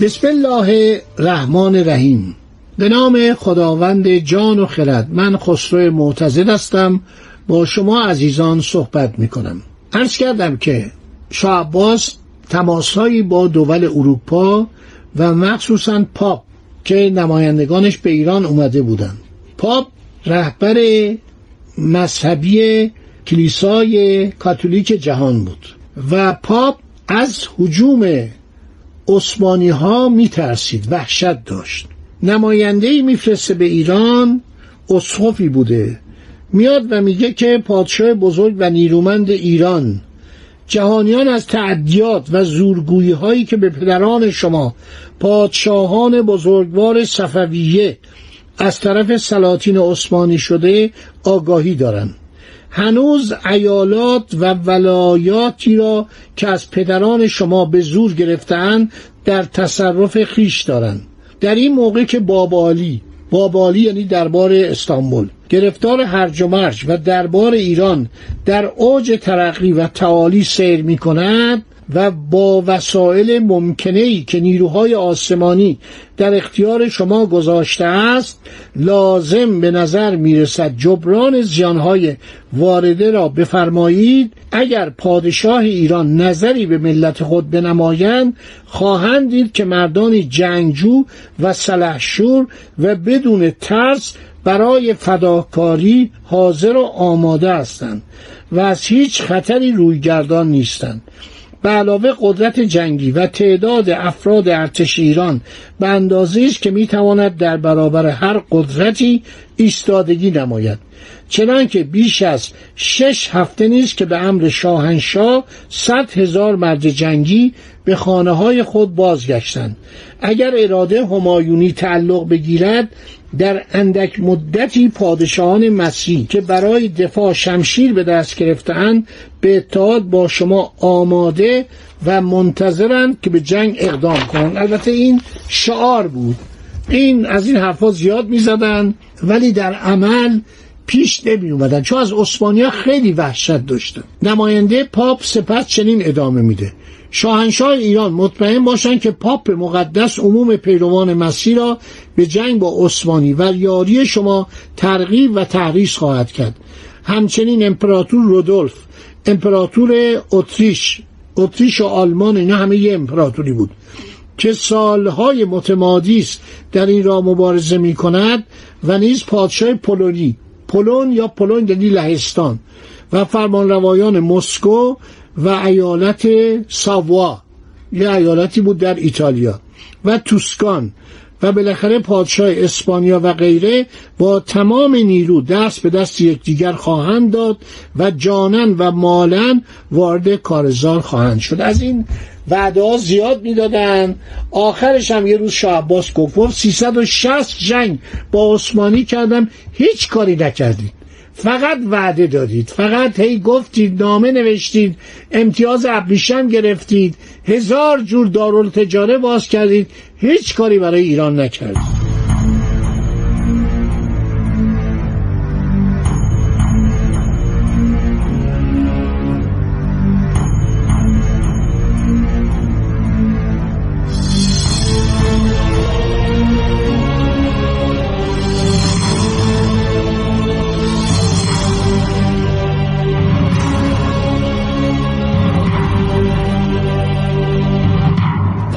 بسم الله الرحمن الرحیم. به نام خداوند جان و خرد من خسرو معتزد هستم. با شما عزیزان صحبت می کنم عرض کردم که شاه عباس تماسهایی با دول اروپا و مخصوصا پاپ که نمایندگانش به ایران اومده بودند. پاپ رهبر مذهبی کلیسای کاتولیک جهان بود و پاپ از حجوم عثمانی ها می ترسید وحشت داشت. نماینده ای میفرسته به ایران اسخفی بوده. میاد و میگه که پادشاه بزرگ و نیرومند ایران جهانیان از تعدیات و زورگویی هایی که به پدران شما پادشاهان بزرگوار صفویه از طرف سلاطین عثمانی شده آگاهی دارند. هنوز ایالات و ولایاتی را که از پدران شما به زور گرفتهاند در تصرف خیش دارند. در این موقع که بابالی بابالی یعنی دربار استانبول گرفتار هرج و مرج و دربار ایران در اوج ترقی و تعالی سیر می کند و با وسایل ممکنه ای که نیروهای آسمانی در اختیار شما گذاشته است لازم به نظر می‌رسد جبران زیانهای وارده را بفرمایید. اگر پادشاه ایران نظری به ملت خود بنمایند خواهند دید که مردانی جنگجو و سلحشور و بدون ترس برای فداکاری حاضر و آماده هستند و از هیچ خطری رویگردان نیستند. به علاوه قدرت جنگی و تعداد افراد ارتش ایران به اندازه است که می‌تواند در برابر هر قدرتی ایستادگی نماید. چنانکه بیش از شش هفته نیست که به امر شاهنشاه صد هزار مرد جنگی به خانه های خود بازگشتند. اگر اراده همایونی تعلق بگیرد در اندک مدتی پادشاهان مسیح که برای دفاع شمشیر به دست گرفتهاند به اتحاد با شما آماده و منتظرند که به جنگ اقدام کنند. البته این شعار بود. این از این حرفا زیاد می‌زدند ولی در عمل پیش نمی اومدن چون از اسپانیا خیلی وحشت داشتن. نماینده پاپ سپس چنین ادامه میده. شاهنشاه ایران مطمئن باشند که پاپ مقدس عموم پیروان مسیح را به جنگ با عثمانی و یاری شما ترغیب و تحریص خواهد کرد. همچنین امپراتور رودولف امپراتور اتریش اتریش و آلمان اینا همه یه امپراتوری بود که سالهای متمادی است در این را مبارزه می کند و نیز پادشاه پولونی پولون یا پولون یعنی لهستان و فرمانروایان مسکو و ایالت ساوا. یه ایالتی بود در ایتالیا. و توسکان. و بالاخره پادشاه اسپانیا و غیره با تمام نیرو دست به دست یکدیگر خواهند داد و جانن و مالن وارد کارزار خواهند شد. از این وعده ها زیاد می‌دادن. آخرش هم یه روز شاه عباس گفت 360 جنگ با عثمانی کردم هیچ کاری نکردید. فقط وعده دادید. فقط هی گفتید نامه نوشتید امتیاز ابریشم گرفتید هزار جور دارالتجاره باز کردید. هیچ کاری برای ایران نکردید.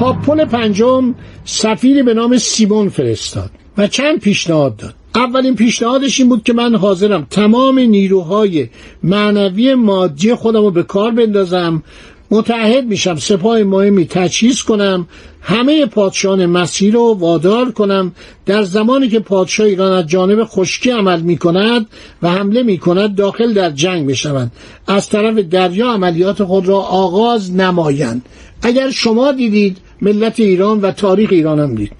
پاپول پنجم سفیری به نام سیمون فرستاد و چند پیشنهاد داد. اولین پیشنهادش این بود که من حاضرم تمام نیروهای معنوی مادی خودم رو به کار بندازم. متحد میشم سپاه مهمی تجهیز کنم همه پادشاهان مسیر رو وادار کنم. در زمانی که پادشاه ایران از جانب خشکی عمل می کند و حمله می کند داخل در جنگ بشوند. از طرف دریا عملیات خود را آغاز نمایند. اگر شما دیدید ملت ایران و تاریخ ایران هم دید.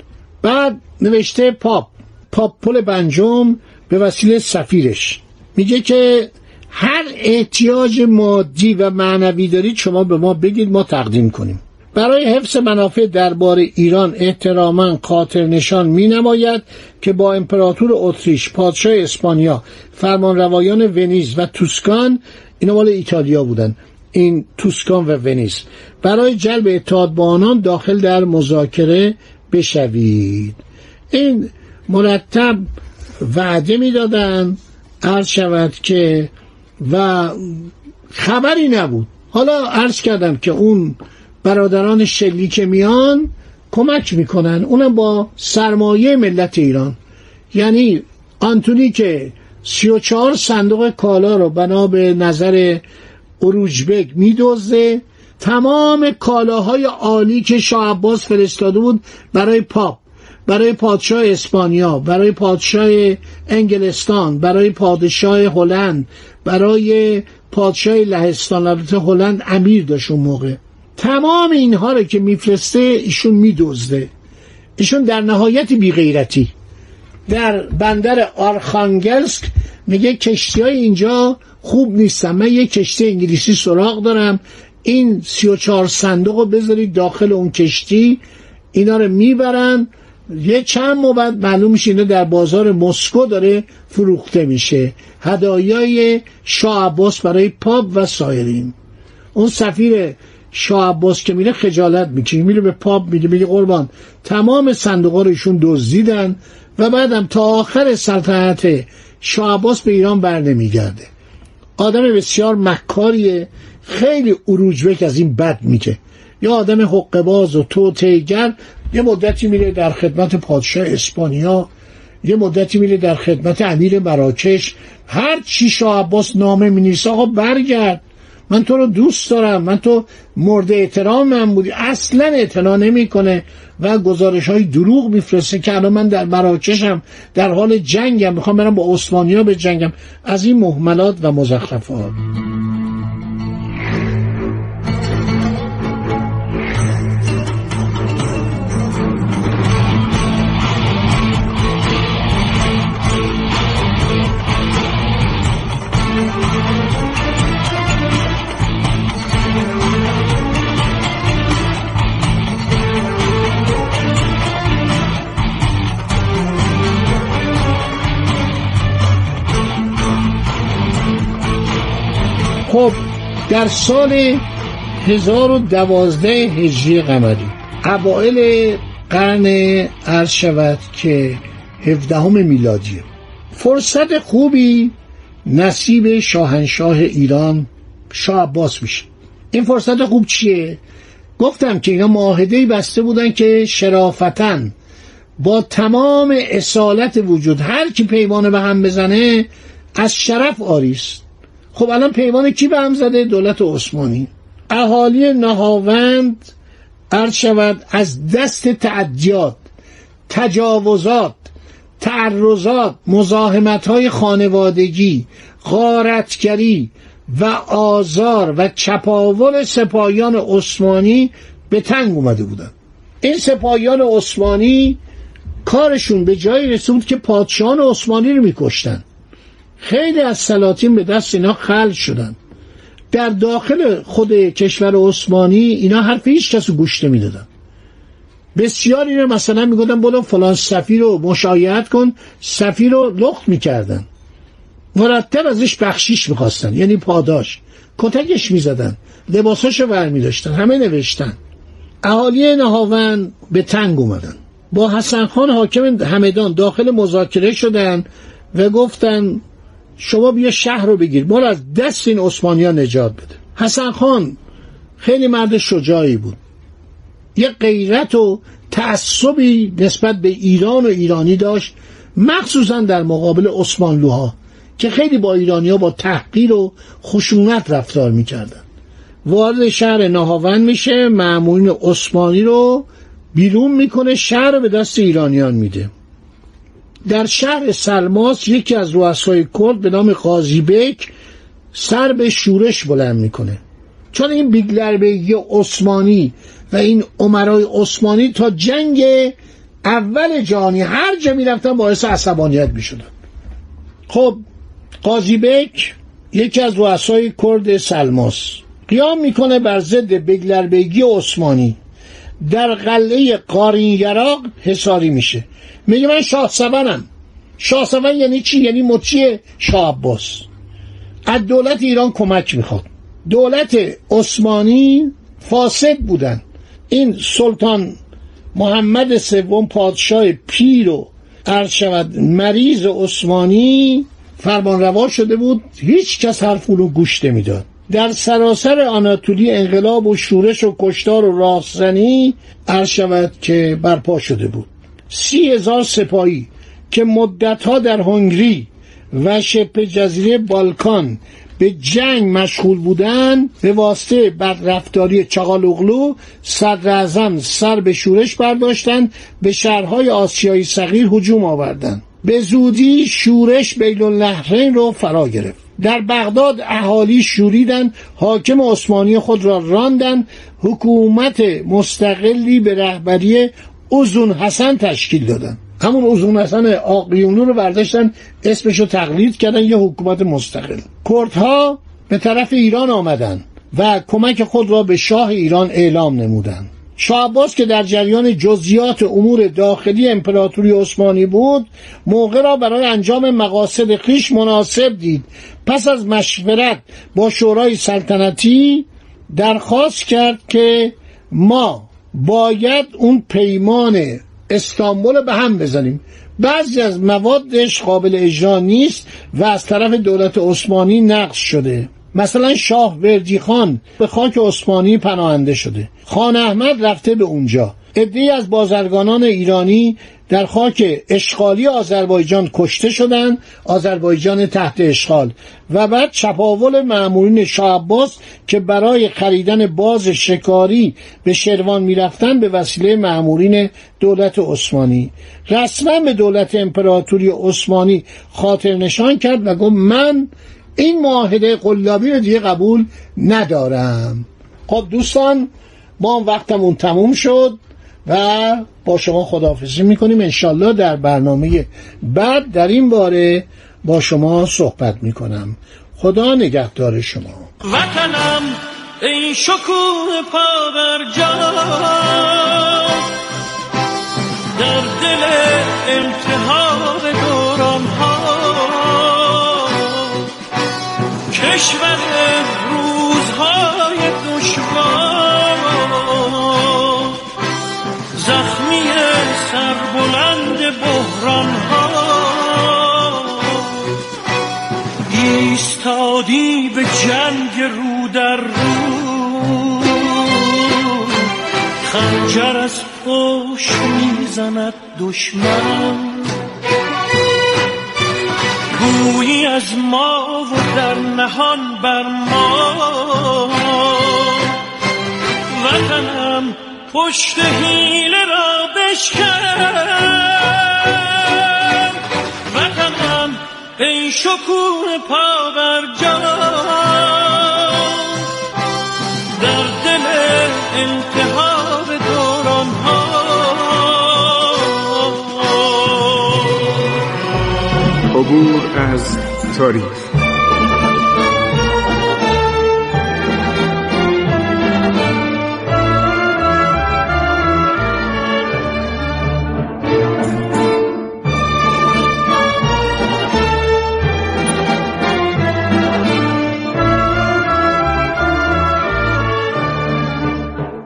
بعد نوشته پاپ. پاپ پل بنجم به وسیله سفیرش. میگه که هر احتیاج مادی و معنوی دارید شما به ما بگید ما تقدیم کنیم. برای حفظ منافع دربار ایران احتراما خاطر نشان می نماید که با امپراتور اتریش پادشاه اسپانیا فرمانروایان ونیز و توسکان اینا مال ایتالیا بودن. این توسکان و ونیز. برای جلب اتحاد با آنان داخل در مذاکره بشوید. این مرتب وعده می‌دادن عرض شود که و خبری نبود. حالا عرض کردم که اون برادران شلی که میان کمک می‌کنن. اونم با سرمایه ملت ایران. یعنی آنتونی که سی و چهار صندوق کالا رو بنا به نظر اروجبک میدوزه تمام کالاهای عالی که شاه عباس فرستاده بود برای پاپ برای پادشاه اسپانیا برای پادشاه انگلستان برای پادشاه هلند برای پادشاه لهستان البته هلند امیر داشت اون موقع. تمام اینها رو که میفرسته ایشون میدزده. ایشون در نهایت بیغیرتی. در بندر آرخانگلسک میگه کشتی های اینجا خوب نیستن. من یه کشتی انگلیسی سراغ دارم. این سی و چهار صندوق رو بذارید داخل اون کشتی. اینا رو می‌برن. یه چند ماه معلوم میشه اینا در بازار مسکو داره فروخته میشه. هدایای شاه عباس برای پاپ و سایرین. اون سفیر شاه عباس که میره خجالت می‌کشه میره به پاپ میگه میگه قربان تمام صندوق رو ایشون دزدیدن و بعدم تا آخر سلطنت شاه عباس به ایران بر نمیگرده. آدم بسیار مکاریه خیلی اروجبک از این بد میگه. یا آدم حقباز و توتیگر یه مدتی میره در خدمت پادشاه اسپانیا یه مدتی میره در خدمت امیر مراکش. هر چی شاه عباس نامه مینیسه آقا برگرد. من تو رو دوست دارم من تو مورد احترام من بودی. اصلا اعتنا نمی‌کنه و گزارش های دروغ میفرسته که الان من در مراکشم در حال جنگم. می‌خوام برم با عثمانی به جنگم. از این محملات و مزخرفات. در سال 1012 هجری قمری اوائل قرن عرض شود که 17 میلادی. فرصت خوبی نصیب شاهنشاه ایران شاه عباس میشه. این فرصت خوب چیه؟ گفتم که اینا معاهده بسته بودن که شرافتن با تمام اصالت وجود هر کی پیمانه به هم بزنه از شرف آریست. خب الان پیمان کی به هم زده؟ دولت عثمانی. اهالی نهاوند عرض شود از دست تعدیات تجاوزات تعرضات مزاحمت های خانوادگی غارتگری و آزار و چپاول سپاهیان عثمانی به تنگ اومده بودن این سپاهیان عثمانی کارشون به جایی رسید که پادشاهان عثمانی رو میکشتن. خیلی از سلاطین به دست اینا خل شدن. در داخل خود کشور عثمانی اینا حرف هیچ کس گوش نمی‌دادن. بسیار اینو مثلا می‌گفتن برو فلان سفیر رو مشایعت کن سفیر رو لخت می‌کردن. مرتب ازش بخشیش می‌خواستن یعنی پاداش. کتکش می‌زدن لباساشو ور میداشتن همه نوشتن. اهالی نهاون به تنگ اومدن. با حسن خان حاکم همدان داخل مذاکره شدن و گفتن شما بیا شهر رو بگیر. ما از دست این عثمانی نجات بده. حسن خان خیلی مرد شجاعی بود. یه غیرت و تعصبی نسبت به ایران و ایرانی داشت مخصوصا در مقابل عثمانلوها که خیلی با ایرانی ها با تحقیر و خشونت رفتار می‌کردن. وارد شهر نهاوند میشه معمولین عثمانی رو بیرون می‌کنه شهر رو به دست ایرانیان میده. در شهر سلماس یکی از رؤسای کرد به نام قاضی بک سر به شورش بلند می‌کنه. چون این بیگلربگی عثمانی و این عمرای عثمانی تا جنگ اول جهانی هر جا می‌رفتن باعث عصبانیت می‌شدن. خب قاضی بک یکی از رؤسای کرد سلماس قیام می‌کنه بر ضد بگلربگی عثمانی. در قلعه قارین یراق حساری میشه. میگه من شاه سبنم شاه سبن یعنی چی؟ یعنی مطیع شاه عباس. از دولت ایران کمک می‌خواد. دولت عثمانی فاسد بودن. این سلطان محمد سوم پادشاه پیر و عرض شود مریض عثمانی فرمانروا شده بود. هیچ کس حرف اونو گوش نمی‌داد. در سراسر آناتولی انقلاب و شورش و کشتار و راهزنی عرض شود که برپا شده بود. سی هزار سپاهی که مدتها در هنگری و شبه جزیره بالکان به جنگ مشغول بودن به واسطه بدرفتاری چغالوغلو صدر اعظم سر به شورش برداشتند به شهرهای آسیایی صغیر هجوم آوردند. به زودی شورش بین النهرین رو فرا گرفت. در بغداد اهالی شوریدن حاکم عثمانی خود را راندن حکومت مستقلی به رهبری اوزون حسن تشکیل دادن همون اوزون حسن آقیونلو رو برداشتن اسمش رو تقلید کردن یه حکومت مستقل. کردها به طرف ایران آمدن و کمک خود را به شاه ایران اعلام نمودند شاه عباس که در جریان جزیات امور داخلی امپراتوری عثمانی بود موقع را برای انجام مقاصد خیش مناسب دید. پس از مشورت با شورای سلطنتی درخواست کرد که ما باید اون پیمان استانبول به هم بزنیم. بعضی از موادش قابل اجرا نیست و از طرف دولت عثمانی نقض شده. مثلا شاه وردی خان به خاک عثمانی پناهنده شده. خان احمد رفته به اونجا. عدهای از بازرگانان ایرانی در خاک اشغالی آذربایجان کشته شدند آذربایجان تحت اشغال. و بعد چپاول معمولین شاه عباس که برای خریدن باز شکاری به شروان می‌رفتن به وسیله معمولین دولت عثمانی. رسما به دولت امپراتوری عثمانی خاطر نشان کرد و گفت من این معاهده قلابی رو دیگه قبول ندارم. خب دوستان ما وقتمون تموم شد و با شما خداحافظی می‌کنیم. انشالله در برنامه بعد در این باره با شما صحبت می‌کنم. خدا نگهدار شما. وطنم ای شکوه پا در جنگ رو در رو. خنجر از پشت می‌زند دشمن. گویی از ما و در نهان بر ما. وطنم پشت حیله را بشکن. ای شکوه پا بر جان در دل التهاب دوران ها عبور از تاریخ.